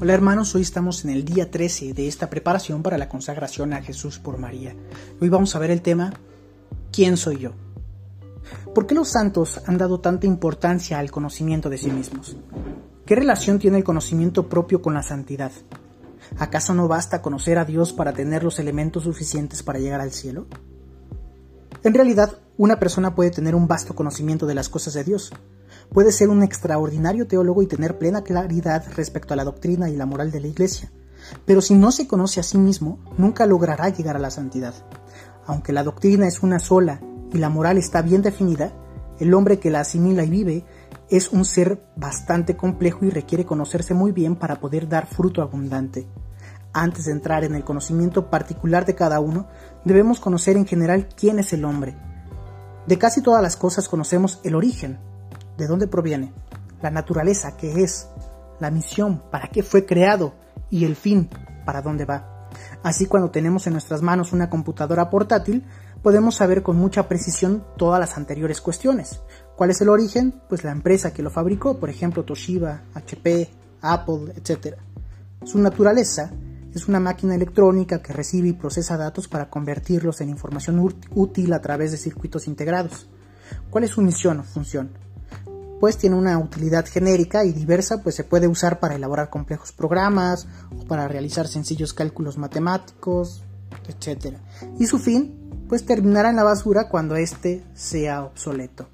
Hola hermanos, hoy estamos en el día 13 de esta preparación para la consagración a Jesús por María. Hoy vamos a ver el tema ¿Quién soy yo? ¿Por qué los santos han dado tanta importancia al conocimiento de sí mismos? ¿Qué relación tiene el conocimiento propio con la santidad? ¿Acaso no basta conocer a Dios para tener los elementos suficientes para llegar al cielo? En realidad, una persona puede tener un vasto conocimiento de las cosas de Dios, Puede ser un extraordinario teólogo y tener plena claridad respecto a la doctrina y la moral de la Iglesia, pero si no se conoce a sí mismo, nunca logrará llegar a la santidad. Aunque la doctrina es una sola y la moral está bien definida, el hombre que la asimila y vive es un ser bastante complejo y requiere conocerse muy bien para poder dar fruto abundante. Antes de entrar en el conocimiento particular de cada uno, debemos conocer en general quién es el hombre. De casi todas las cosas conocemos el origen, de dónde proviene, la naturaleza, qué es, la misión, para qué fue creado y el fin, para dónde va. Así cuando tenemos en nuestras manos una computadora portátil, podemos saber con mucha precisión todas las anteriores cuestiones. ¿Cuál es el origen? Pues la empresa que lo fabricó, por ejemplo Toshiba, HP, Apple, etc. Su naturaleza es una máquina electrónica que recibe y procesa datos para convertirlos en información útil a través de circuitos integrados. ¿Cuál es su misión o función? Pues tiene una utilidad genérica y diversa, pues se puede usar para elaborar complejos programas o para realizar sencillos cálculos matemáticos, etc. Y su fin, pues terminará en la basura cuando éste sea obsoleto.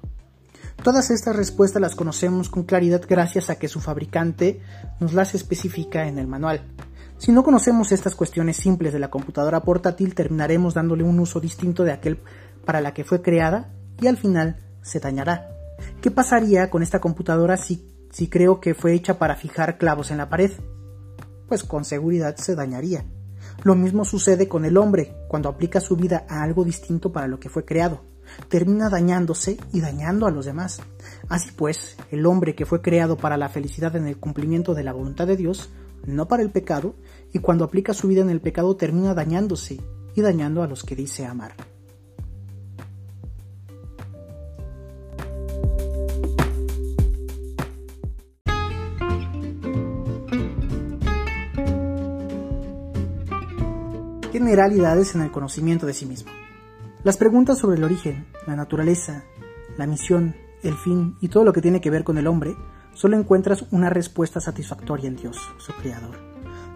Todas estas respuestas las conocemos con claridad gracias a que su fabricante nos las especifica en el manual. Si no conocemos estas cuestiones simples de la computadora portátil, terminaremos dándole un uso distinto de aquel para la que fue creada y al final se dañará. ¿Qué pasaría con esta computadora si, si creo que fue hecha para fijar clavos en la pared? Pues con seguridad se dañaría. Lo mismo sucede con el hombre cuando aplica su vida a algo distinto para lo que fue creado. Termina dañándose y dañando a los demás. Así pues, el hombre que fue creado para la felicidad en el cumplimiento de la voluntad de Dios, no para el pecado, y cuando aplica su vida en el pecado termina dañándose y dañando a los que dice amar. Generalidades en el conocimiento de sí mismo. Las preguntas sobre el origen, la naturaleza, la misión, el fin y todo lo que tiene que ver con el hombre, solo encuentras una respuesta satisfactoria en Dios, su Creador.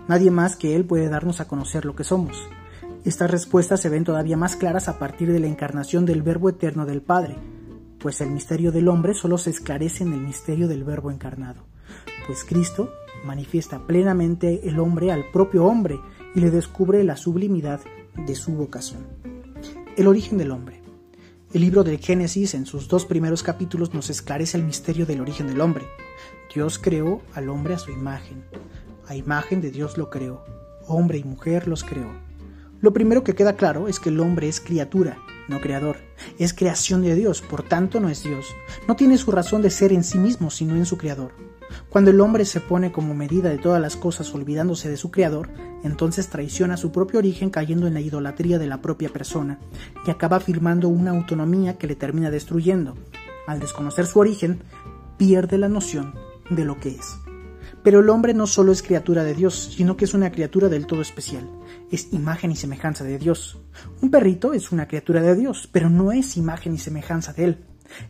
Nadie más que Él puede darnos a conocer lo que somos. Estas respuestas se ven todavía más claras a partir de la encarnación del Verbo eterno del Padre, pues el misterio del hombre solo se esclarece en el misterio del Verbo encarnado, pues Cristo manifiesta plenamente el hombre al propio hombre y le descubre la sublimidad de su vocación. El origen del hombre. El libro del Génesis en sus dos primeros capítulos nos esclarece el misterio del origen del hombre. Dios creó al hombre a su imagen. A imagen de Dios lo creó. Hombre y mujer los creó. Lo primero que queda claro es que el hombre es criatura, no creador. Es creación de Dios, por tanto no es Dios. No tiene su razón de ser en sí mismo, sino en su creador. Cuando el hombre se pone como medida de todas las cosas olvidándose de su creador, entonces traiciona su propio origen cayendo en la idolatría de la propia persona y acaba afirmando una autonomía que le termina destruyendo. Al desconocer su origen, pierde la noción de lo que es. Pero el hombre no solo es criatura de Dios, sino que es una criatura del todo especial. Es imagen y semejanza de Dios. Un perrito es una criatura de Dios, pero no es imagen y semejanza de Él.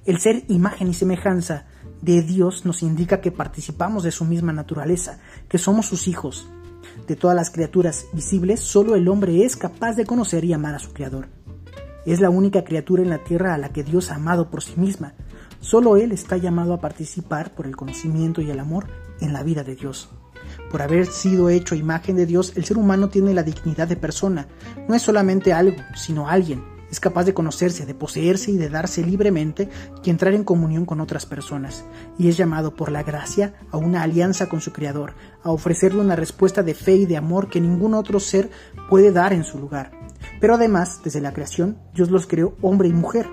El ser imagen y semejanza de Dios nos indica que participamos de su misma naturaleza, que somos sus hijos. De todas las criaturas visibles, solo el hombre es capaz de conocer y amar a su Creador. Es la única criatura en la tierra a la que Dios ha amado por sí misma. Solo Él está llamado a participar por el conocimiento y el amor en la vida de Dios. Por haber sido hecho imagen de Dios, el ser humano tiene la dignidad de persona. No es solamente algo, sino alguien, es capaz de conocerse, de poseerse y de darse libremente y entrar en comunión con otras personas. Y es llamado por la gracia a una alianza con su Creador, a ofrecerle una respuesta de fe y de amor que ningún otro ser puede dar en su lugar. Pero además, desde la creación, Dios los creó hombre y mujer,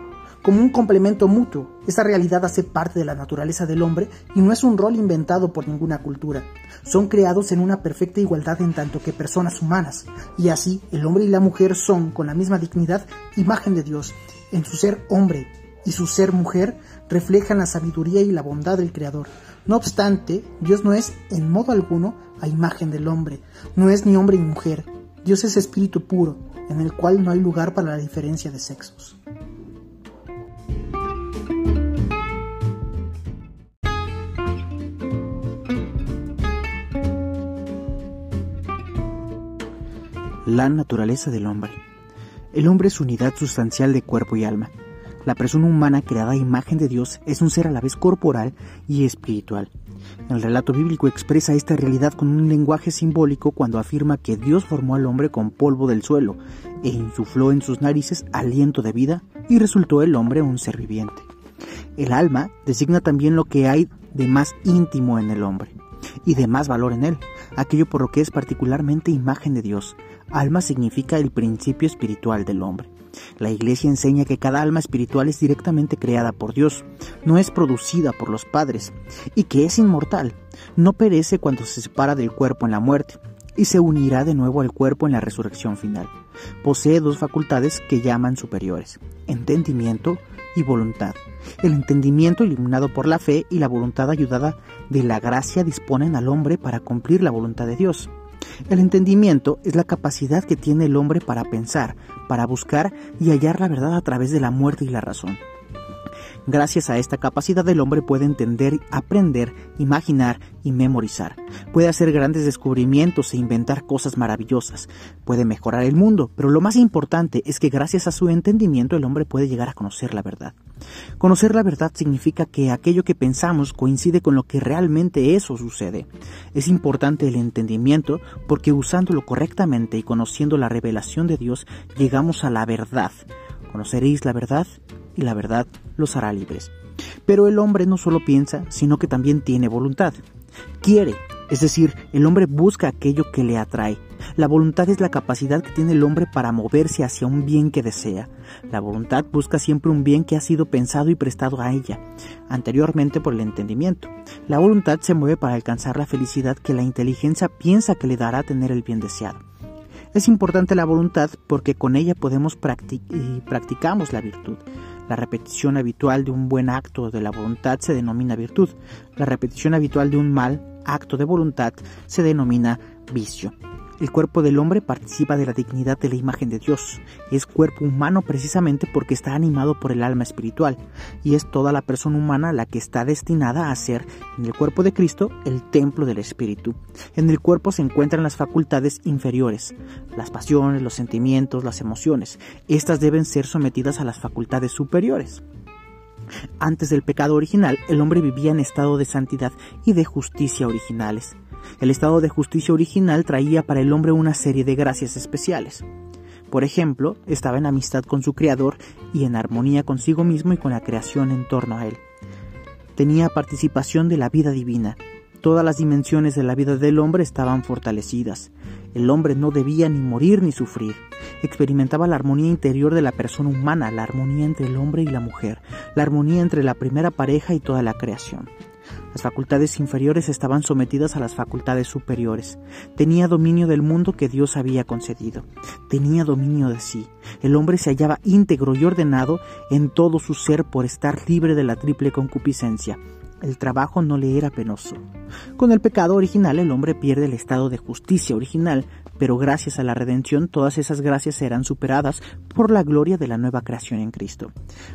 como un complemento mutuo. Esa realidad hace parte de la naturaleza del hombre y no es un rol inventado por ninguna cultura. Son creados en una perfecta igualdad en tanto que personas humanas, y así el hombre y la mujer son, con la misma dignidad, imagen de Dios, en su ser hombre y su ser mujer reflejan la sabiduría y la bondad del Creador. No obstante, Dios no es en modo alguno a imagen del hombre, no es ni hombre ni mujer. Dios es espíritu puro, en el cual no hay lugar para la diferencia de sexos. La naturaleza del hombre. El hombre es unidad sustancial de cuerpo y alma. La persona humana creada a imagen de Dios es un ser a la vez corporal y espiritual. El relato bíblico expresa esta realidad con un lenguaje simbólico cuando afirma que Dios formó al hombre con polvo del suelo e insufló en sus narices aliento de vida y resultó el hombre un ser viviente. El alma designa también lo que hay de más íntimo en el hombre y de más valor en él, aquello por lo que es particularmente imagen de Dios. Alma significa el principio espiritual del hombre. La Iglesia enseña que cada alma espiritual es directamente creada por Dios, no es producida por los padres, y que es inmortal, no perece cuando se separa del cuerpo en la muerte, y se unirá de nuevo al cuerpo en la resurrección final. Posee dos facultades que llaman superiores, entendimiento y voluntad. El entendimiento iluminado por la fe y la voluntad ayudada de la gracia disponen al hombre para cumplir la voluntad de Dios. El entendimiento es la capacidad que tiene el hombre para pensar, para buscar y hallar la verdad a través de la muerte y la razón. Gracias a esta capacidad el hombre puede entender, aprender, imaginar y memorizar. Puede hacer grandes descubrimientos e inventar cosas maravillosas. Puede mejorar el mundo, pero lo más importante es que gracias a su entendimiento el hombre puede llegar a conocer la verdad. Conocer la verdad significa que aquello que pensamos coincide con lo que realmente eso sucede. Es importante el entendimiento porque usándolo correctamente y conociendo la revelación de Dios llegamos a la verdad. Conoceréis la verdad y la verdad los hará libres. Pero el hombre no solo piensa, sino que también tiene voluntad. Quiere, es decir, el hombre busca aquello que le atrae. La voluntad es la capacidad que tiene el hombre para moverse hacia un bien que desea. La voluntad busca siempre un bien que ha sido pensado y prestado a ella, anteriormente por el entendimiento. La voluntad se mueve para alcanzar la felicidad que la inteligencia piensa que le dará tener el bien deseado. Es importante la voluntad porque con ella podemos y practicamos la virtud. La repetición habitual de un buen acto de la voluntad se denomina virtud. La repetición habitual de un mal acto de voluntad se denomina vicio. El cuerpo del hombre participa de la dignidad de la imagen de Dios. Es cuerpo humano precisamente porque está animado por el alma espiritual, y es toda la persona humana la que está destinada a ser, en el cuerpo de Cristo, el templo del Espíritu. En el cuerpo se encuentran las facultades inferiores, las pasiones, los sentimientos, las emociones. Estas deben ser sometidas a las facultades superiores. Antes del pecado original, el hombre vivía en estado de santidad y de justicia originales. El estado de justicia original traía para el hombre una serie de gracias especiales. Por ejemplo, estaba en amistad con su Creador y en armonía consigo mismo y con la creación en torno a él. Tenía participación de la vida divina. Todas las dimensiones de la vida del hombre estaban fortalecidas. El hombre no debía ni morir ni sufrir. Experimentaba la armonía interior de la persona humana, la armonía entre el hombre y la mujer, la armonía entre la primera pareja y toda la creación. Las facultades inferiores estaban sometidas a las facultades superiores. Tenía dominio del mundo que Dios había concedido. Tenía dominio de sí. El hombre se hallaba íntegro y ordenado en todo su ser por estar libre de la triple concupiscencia. El trabajo no le era penoso. Con el pecado original el hombre pierde el estado de justicia original, pero gracias a la redención todas esas gracias serán superadas por la gloria de la nueva creación en Cristo.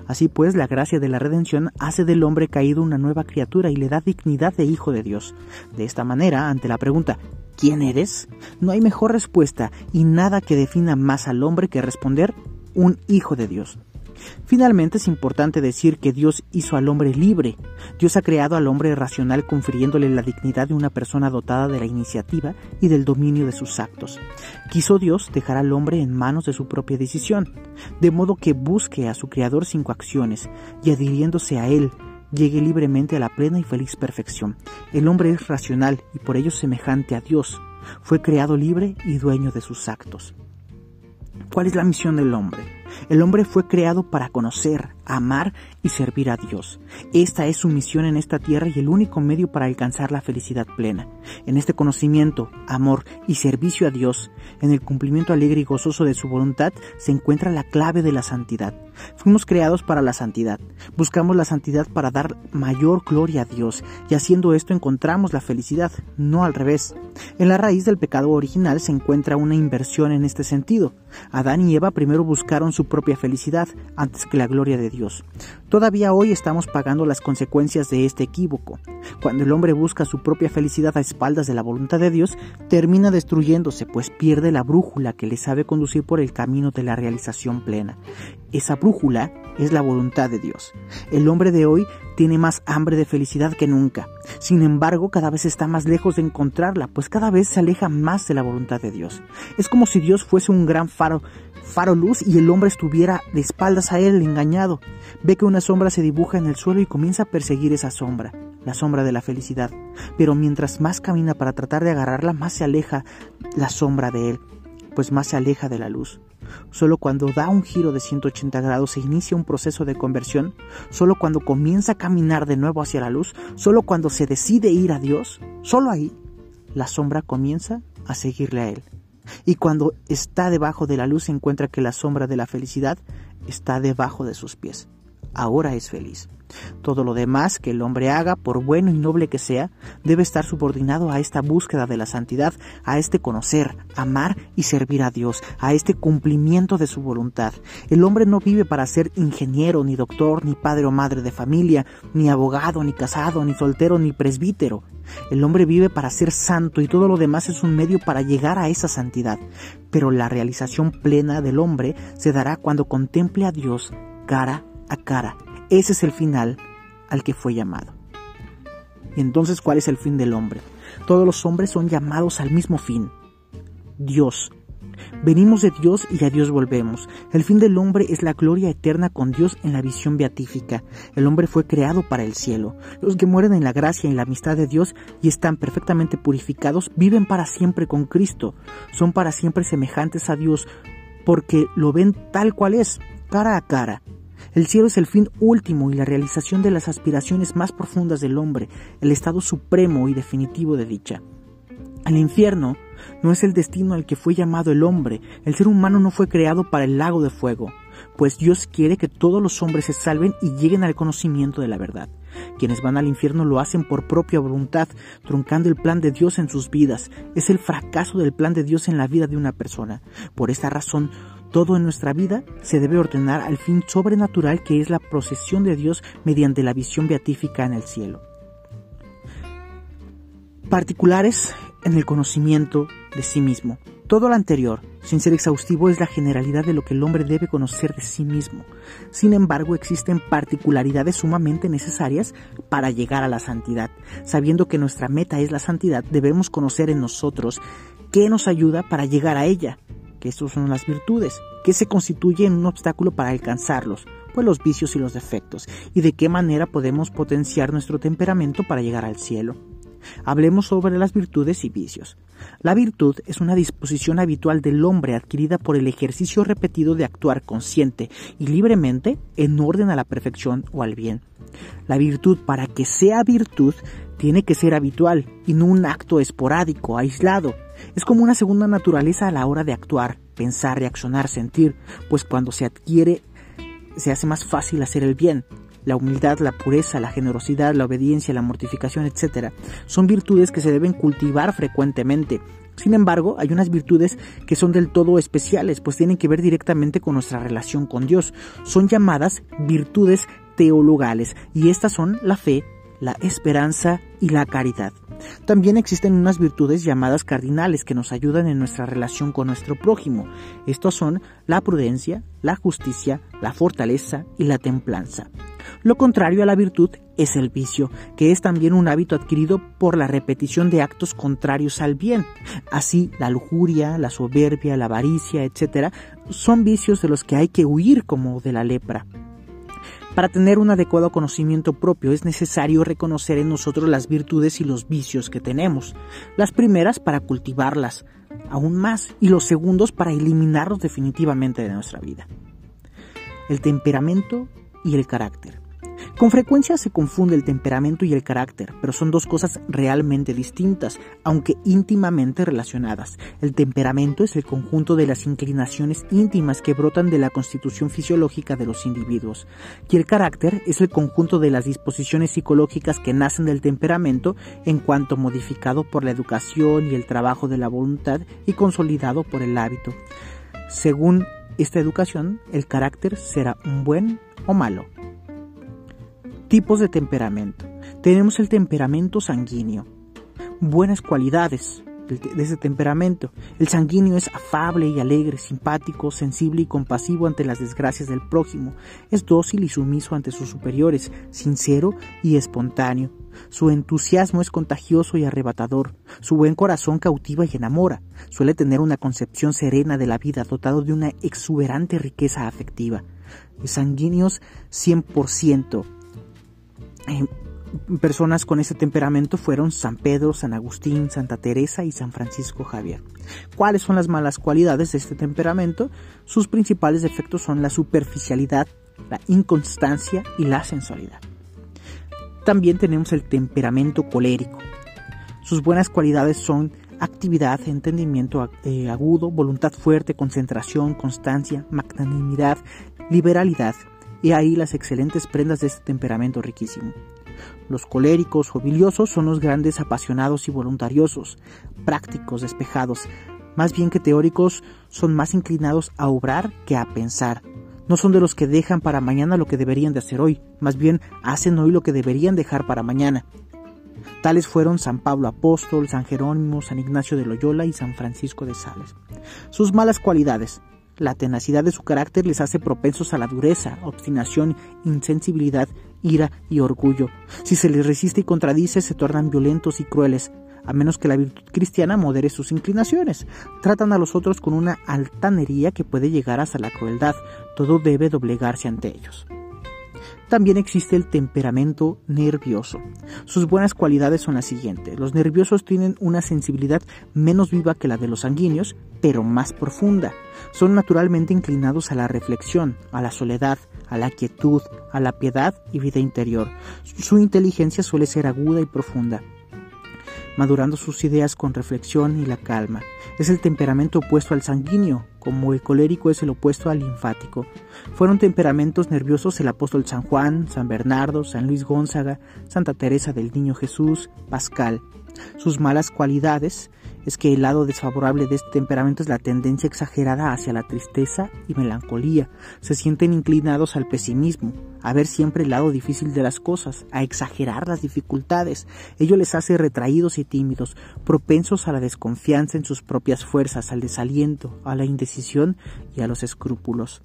Así pues, la gracia de la redención hace del hombre caído una nueva criatura y le da dignidad de hijo de Dios. De esta manera, ante la pregunta ¿quién eres? No hay mejor respuesta y nada que defina más al hombre que responder un hijo de Dios. Finalmente es importante decir que Dios hizo al hombre libre. Dios ha creado al hombre racional confiriéndole la dignidad de una persona dotada de la iniciativa y del dominio de sus actos. Quiso Dios dejar al hombre en manos de su propia decisión, de modo que busque a su Creador sin coacciones y adhiriéndose a Él, llegue libremente a la plena y feliz perfección. El hombre es racional y por ello semejante a Dios. Fue creado libre y dueño de sus actos. ¿Cuál es la misión del hombre? El hombre fue creado para conocer, amar y servir a Dios. Esta es su misión en esta tierra y el único medio para alcanzar la felicidad plena. En este conocimiento, amor y servicio a Dios, en el cumplimiento alegre y gozoso de su voluntad, se encuentra la clave de la santidad. Fuimos creados para la santidad. Buscamos la santidad para dar mayor gloria a Dios y haciendo esto encontramos la felicidad, no al revés. En la raíz del pecado original se encuentra una inversión en este sentido. Adán y Eva primero buscaron su propia felicidad antes que la gloria de Dios. Todavía hoy estamos pagando las consecuencias de este equívoco. Cuando el hombre busca su propia felicidad a espaldas de la voluntad de Dios, termina destruyéndose, pues pierde la brújula que le sabe conducir por el camino de la realización plena. Esa brújula es la voluntad de Dios. El hombre de hoy tiene más hambre de felicidad que nunca. Sin embargo, cada vez está más lejos de encontrarla, pues cada vez se aleja más de la voluntad de Dios. Es como si Dios fuese un gran faro faro luz y el hombre estuviera de espaldas a él engañado. Ve que una sombra se dibuja en el suelo y comienza a perseguir esa sombra, la sombra de la felicidad. Pero mientras más camina para tratar de agarrarla, más se aleja la sombra de él, pues más se aleja de la luz. Solo cuando da un giro de 180 grados se inicia un proceso de conversión, solo cuando comienza a caminar de nuevo hacia la luz, solo cuando se decide ir a Dios, solo ahí la sombra comienza a seguirle a él y cuando está debajo de la luz se encuentra que la sombra de la felicidad está debajo de sus pies. Ahora es feliz. Todo lo demás que el hombre haga, por bueno y noble que sea, debe estar subordinado a esta búsqueda de la santidad, a este conocer, amar y servir a Dios, a este cumplimiento de su voluntad. El hombre no vive para ser ingeniero, ni doctor, ni padre o madre de familia, ni abogado, ni casado, ni soltero, ni presbítero. El hombre vive para ser santo y todo lo demás es un medio para llegar a esa santidad. Pero la realización plena del hombre se dará cuando contemple a Dios cara a cara. Ese es el final al que fue llamado. Y entonces, ¿cuál es el fin del hombre? Todos los hombres son llamados al mismo fin. Dios, Venimos de Dios y a Dios volvemos. El fin del hombre es la gloria eterna con Dios en la visión beatífica. El hombre fue creado para el cielo. Los que mueren en la gracia y en la amistad de Dios y están perfectamente purificados viven para siempre con Cristo. Son para siempre semejantes a Dios porque lo ven tal cual es, cara a cara. El cielo es el fin último y la realización de las aspiraciones más profundas del hombre, el estado supremo y definitivo de dicha. El infierno no es el destino al que fue llamado el hombre. El ser humano no fue creado para el lago de fuego, pues Dios quiere que todos los hombres se salven y lleguen al conocimiento de la verdad. Quienes van al infierno lo hacen por propia voluntad, truncando el plan de Dios en sus vidas. Es el fracaso del plan de Dios en la vida de una persona. Por esta razón, todo en nuestra vida se debe ordenar al fin sobrenatural que es la procesión de Dios mediante la visión beatífica en el cielo. Particulares en el conocimiento de sí mismo. Todo lo anterior, sin ser exhaustivo, es la generalidad de lo que el hombre debe conocer de sí mismo. Sin embargo, existen particularidades sumamente necesarias para llegar a la santidad. Sabiendo que nuestra meta es la santidad, debemos conocer en nosotros qué nos ayuda para llegar a ella, que estas son las virtudes, qué se constituye en un obstáculo para alcanzarlos, pues los vicios y los defectos, y de qué manera podemos potenciar nuestro temperamento para llegar al cielo. Hablemos sobre las virtudes y vicios. La virtud es una disposición habitual del hombre adquirida por el ejercicio repetido de actuar consciente y libremente en orden a la perfección o al bien. La virtud, para que sea virtud, tiene que ser habitual y no un acto esporádico, aislado. Es como una segunda naturaleza a la hora de actuar, pensar, reaccionar, sentir, pues cuando se adquiere se hace más fácil hacer el bien la humildad, la pureza, la generosidad, la obediencia, la mortificación, etc. Son virtudes que se deben cultivar frecuentemente. Sin embargo, hay unas virtudes que son del todo especiales, pues tienen que ver directamente con nuestra relación con Dios. Son llamadas virtudes teologales y estas son la fe, la esperanza y la caridad. También existen unas virtudes llamadas cardinales que nos ayudan en nuestra relación con nuestro prójimo. Estos son la prudencia, la justicia, la fortaleza y la templanza. Lo contrario a la virtud es el vicio, que es también un hábito adquirido por la repetición de actos contrarios al bien. Así, la lujuria, la soberbia, la avaricia, etc., son vicios de los que hay que huir como de la lepra. Para tener un adecuado conocimiento propio es necesario reconocer en nosotros las virtudes y los vicios que tenemos. Las primeras para cultivarlas aún más y los segundos para eliminarlos definitivamente de nuestra vida. el temperamento y el carácter. Con frecuencia se confunde el temperamento y el carácter, pero son dos cosas realmente distintas, aunque íntimamente relacionadas. El temperamento es el conjunto de las inclinaciones íntimas que brotan de la constitución fisiológica de los individuos, y el carácter es el conjunto de las disposiciones psicológicas que nacen del temperamento en cuanto modificado por la educación y el trabajo de la voluntad y consolidado por el hábito. Según esta educación, el carácter será un buen o malo. Tipos de temperamento. Tenemos el temperamento sanguíneo. Buenas cualidades de ese temperamento. El sanguíneo es afable y alegre, simpático, sensible y compasivo ante las desgracias del prójimo. Es dócil y sumiso ante sus superiores, sincero y espontáneo. Su entusiasmo es contagioso y arrebatador. Su buen corazón cautiva y enamora. Suele tener una concepción serena de la vida, dotado de una exuberante riqueza afectiva. Sanguíneos 100% eh, personas con ese temperamento fueron San Pedro, San Agustín, Santa Teresa y San Francisco Javier. ¿Cuáles son las malas cualidades de este temperamento? Sus principales defectos son la superficialidad, la inconstancia y la sensualidad. También tenemos el temperamento colérico. Sus buenas cualidades son actividad, entendimiento eh, agudo, voluntad fuerte, concentración, constancia, magnanimidad, liberalidad, y ahí las excelentes prendas de este temperamento riquísimo. Los coléricos o son los grandes apasionados y voluntariosos, prácticos, despejados, más bien que teóricos, son más inclinados a obrar que a pensar. No son de los que dejan para mañana lo que deberían de hacer hoy, más bien hacen hoy lo que deberían dejar para mañana. Tales fueron San Pablo Apóstol, San Jerónimo, San Ignacio de Loyola y San Francisco de Sales. Sus malas cualidades. La tenacidad de su carácter les hace propensos a la dureza, obstinación, insensibilidad, ira y orgullo. Si se les resiste y contradice, se tornan violentos y crueles, a menos que la virtud cristiana modere sus inclinaciones. Tratan a los otros con una altanería que puede llegar hasta la crueldad. Todo debe doblegarse ante ellos. También existe el temperamento nervioso. Sus buenas cualidades son las siguientes. Los nerviosos tienen una sensibilidad menos viva que la de los sanguíneos, pero más profunda. Son naturalmente inclinados a la reflexión, a la soledad, a la quietud, a la piedad y vida interior. Su inteligencia suele ser aguda y profunda madurando sus ideas con reflexión y la calma. Es el temperamento opuesto al sanguíneo, como el colérico es el opuesto al linfático. Fueron temperamentos nerviosos el apóstol San Juan, San Bernardo, San Luis Gonzaga, Santa Teresa del Niño Jesús, Pascal. Sus malas cualidades es que el lado desfavorable de este temperamento es la tendencia exagerada hacia la tristeza y melancolía. Se sienten inclinados al pesimismo, a ver siempre el lado difícil de las cosas, a exagerar las dificultades. Ello les hace retraídos y tímidos, propensos a la desconfianza en sus propias fuerzas, al desaliento, a la indecisión y a los escrúpulos.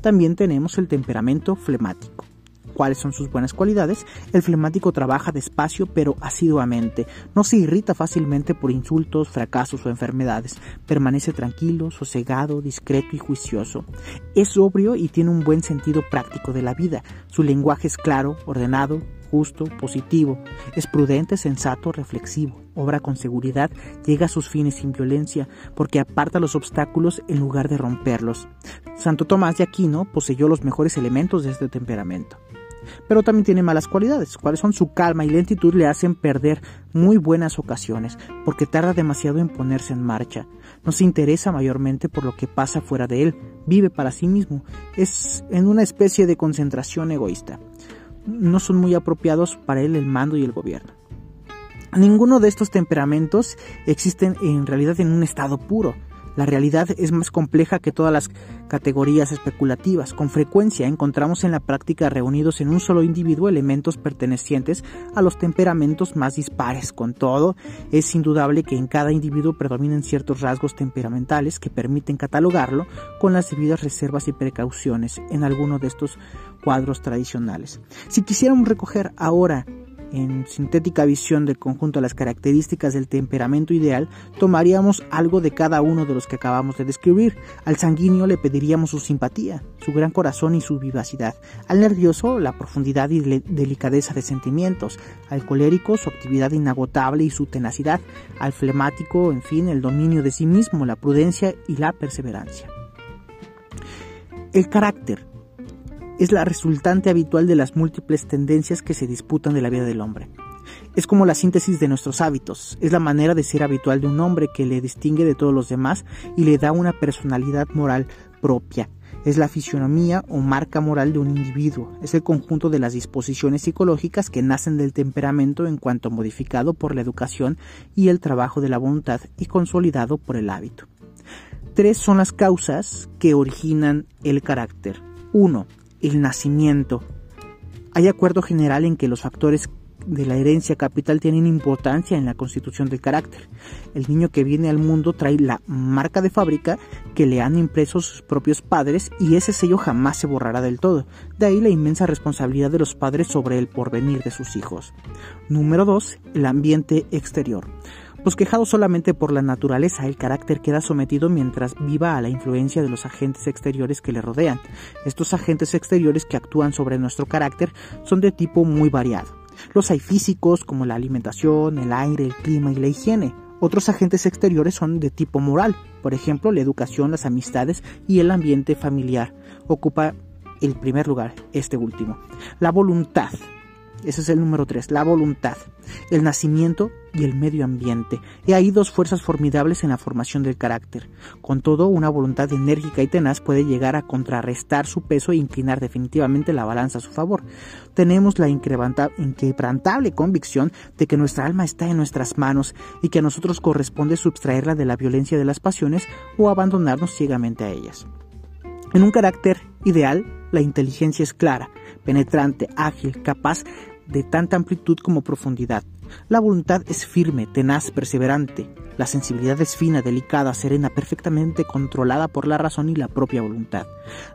También tenemos el temperamento flemático cuáles son sus buenas cualidades, el flemático trabaja despacio pero asiduamente, no se irrita fácilmente por insultos, fracasos o enfermedades, permanece tranquilo, sosegado, discreto y juicioso. Es sobrio y tiene un buen sentido práctico de la vida, su lenguaje es claro, ordenado, justo, positivo, es prudente, sensato, reflexivo, obra con seguridad, llega a sus fines sin violencia, porque aparta los obstáculos en lugar de romperlos. Santo Tomás de Aquino poseyó los mejores elementos de este temperamento pero también tiene malas cualidades, cuáles son su calma y lentitud le hacen perder muy buenas ocasiones, porque tarda demasiado en ponerse en marcha, no se interesa mayormente por lo que pasa fuera de él, vive para sí mismo, es en una especie de concentración egoísta. No son muy apropiados para él el mando y el gobierno. Ninguno de estos temperamentos existen en realidad en un estado puro, la realidad es más compleja que todas las categorías especulativas. Con frecuencia encontramos en la práctica reunidos en un solo individuo elementos pertenecientes a los temperamentos más dispares. Con todo, es indudable que en cada individuo predominen ciertos rasgos temperamentales que permiten catalogarlo con las debidas reservas y precauciones en alguno de estos cuadros tradicionales. Si quisiéramos recoger ahora en sintética visión del conjunto de las características del temperamento ideal, tomaríamos algo de cada uno de los que acabamos de describir. Al sanguíneo le pediríamos su simpatía, su gran corazón y su vivacidad. Al nervioso, la profundidad y delicadeza de sentimientos. Al colérico, su actividad inagotable y su tenacidad. Al flemático, en fin, el dominio de sí mismo, la prudencia y la perseverancia. El carácter es la resultante habitual de las múltiples tendencias que se disputan de la vida del hombre. Es como la síntesis de nuestros hábitos, es la manera de ser habitual de un hombre que le distingue de todos los demás y le da una personalidad moral propia. Es la fisionomía o marca moral de un individuo, es el conjunto de las disposiciones psicológicas que nacen del temperamento en cuanto modificado por la educación y el trabajo de la voluntad y consolidado por el hábito. Tres son las causas que originan el carácter. 1. El nacimiento. Hay acuerdo general en que los factores de la herencia capital tienen importancia en la constitución del carácter. El niño que viene al mundo trae la marca de fábrica que le han impreso sus propios padres y ese sello jamás se borrará del todo. De ahí la inmensa responsabilidad de los padres sobre el porvenir de sus hijos. Número 2. El ambiente exterior. Bosquejado solamente por la naturaleza, el carácter queda sometido mientras viva a la influencia de los agentes exteriores que le rodean. Estos agentes exteriores que actúan sobre nuestro carácter son de tipo muy variado. Los hay físicos como la alimentación, el aire, el clima y la higiene. Otros agentes exteriores son de tipo moral, por ejemplo, la educación, las amistades y el ambiente familiar. Ocupa el primer lugar, este último. La voluntad. Ese es el número 3, la voluntad, el nacimiento y el medio ambiente. Y hay dos fuerzas formidables en la formación del carácter. Con todo, una voluntad enérgica y tenaz puede llegar a contrarrestar su peso e inclinar definitivamente la balanza a su favor. Tenemos la inquebrantable convicción de que nuestra alma está en nuestras manos y que a nosotros corresponde subtraerla de la violencia de las pasiones o abandonarnos ciegamente a ellas. En un carácter ideal, la inteligencia es clara, penetrante, ágil, capaz de tanta amplitud como profundidad. La voluntad es firme, tenaz, perseverante. La sensibilidad es fina, delicada, serena, perfectamente controlada por la razón y la propia voluntad.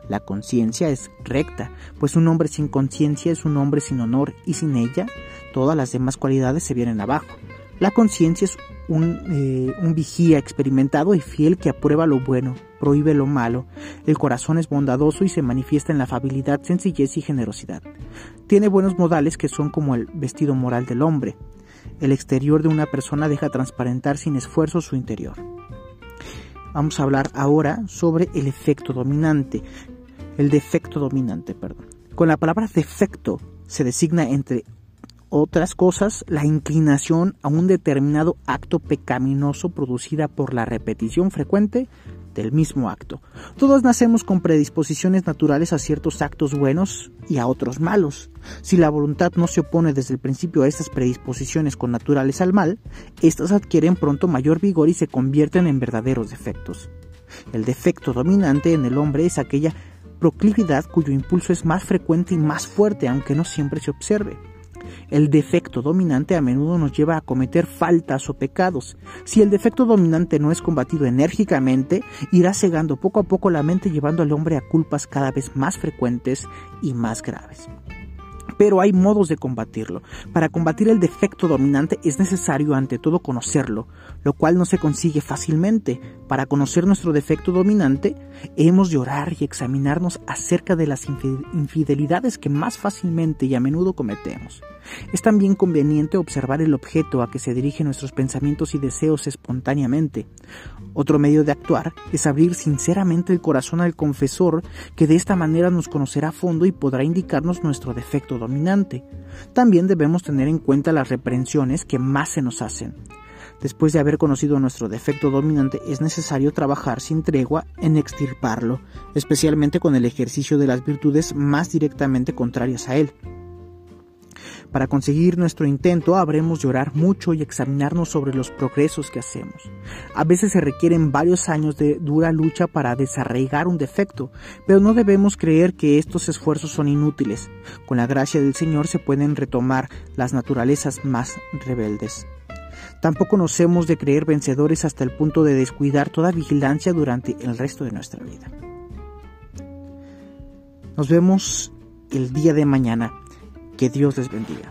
La conciencia es recta, pues un hombre sin conciencia es un hombre sin honor y sin ella todas las demás cualidades se vienen abajo. La conciencia es un, eh, un, vigía experimentado y fiel que aprueba lo bueno, prohíbe lo malo. El corazón es bondadoso y se manifiesta en la afabilidad, sencillez y generosidad. Tiene buenos modales que son como el vestido moral del hombre. El exterior de una persona deja transparentar sin esfuerzo su interior. Vamos a hablar ahora sobre el efecto dominante. El defecto dominante, perdón. Con la palabra defecto se designa entre otras cosas, la inclinación a un determinado acto pecaminoso producida por la repetición frecuente del mismo acto. Todos nacemos con predisposiciones naturales a ciertos actos buenos y a otros malos. Si la voluntad no se opone desde el principio a estas predisposiciones con naturales al mal, éstas adquieren pronto mayor vigor y se convierten en verdaderos defectos. El defecto dominante en el hombre es aquella proclividad cuyo impulso es más frecuente y más fuerte aunque no siempre se observe. El defecto dominante a menudo nos lleva a cometer faltas o pecados. Si el defecto dominante no es combatido enérgicamente, irá cegando poco a poco la mente llevando al hombre a culpas cada vez más frecuentes y más graves pero hay modos de combatirlo. Para combatir el defecto dominante es necesario ante todo conocerlo, lo cual no se consigue fácilmente. Para conocer nuestro defecto dominante, hemos de orar y examinarnos acerca de las infidelidades que más fácilmente y a menudo cometemos. Es también conveniente observar el objeto a que se dirigen nuestros pensamientos y deseos espontáneamente. Otro medio de actuar es abrir sinceramente el corazón al confesor, que de esta manera nos conocerá a fondo y podrá indicarnos nuestro defecto dominante. También debemos tener en cuenta las reprensiones que más se nos hacen. Después de haber conocido nuestro defecto dominante, es necesario trabajar sin tregua en extirparlo, especialmente con el ejercicio de las virtudes más directamente contrarias a él. Para conseguir nuestro intento habremos de mucho y examinarnos sobre los progresos que hacemos. A veces se requieren varios años de dura lucha para desarraigar un defecto, pero no debemos creer que estos esfuerzos son inútiles. Con la gracia del Señor se pueden retomar las naturalezas más rebeldes. Tampoco nos hemos de creer vencedores hasta el punto de descuidar toda vigilancia durante el resto de nuestra vida. Nos vemos el día de mañana. Que Dios les bendiga.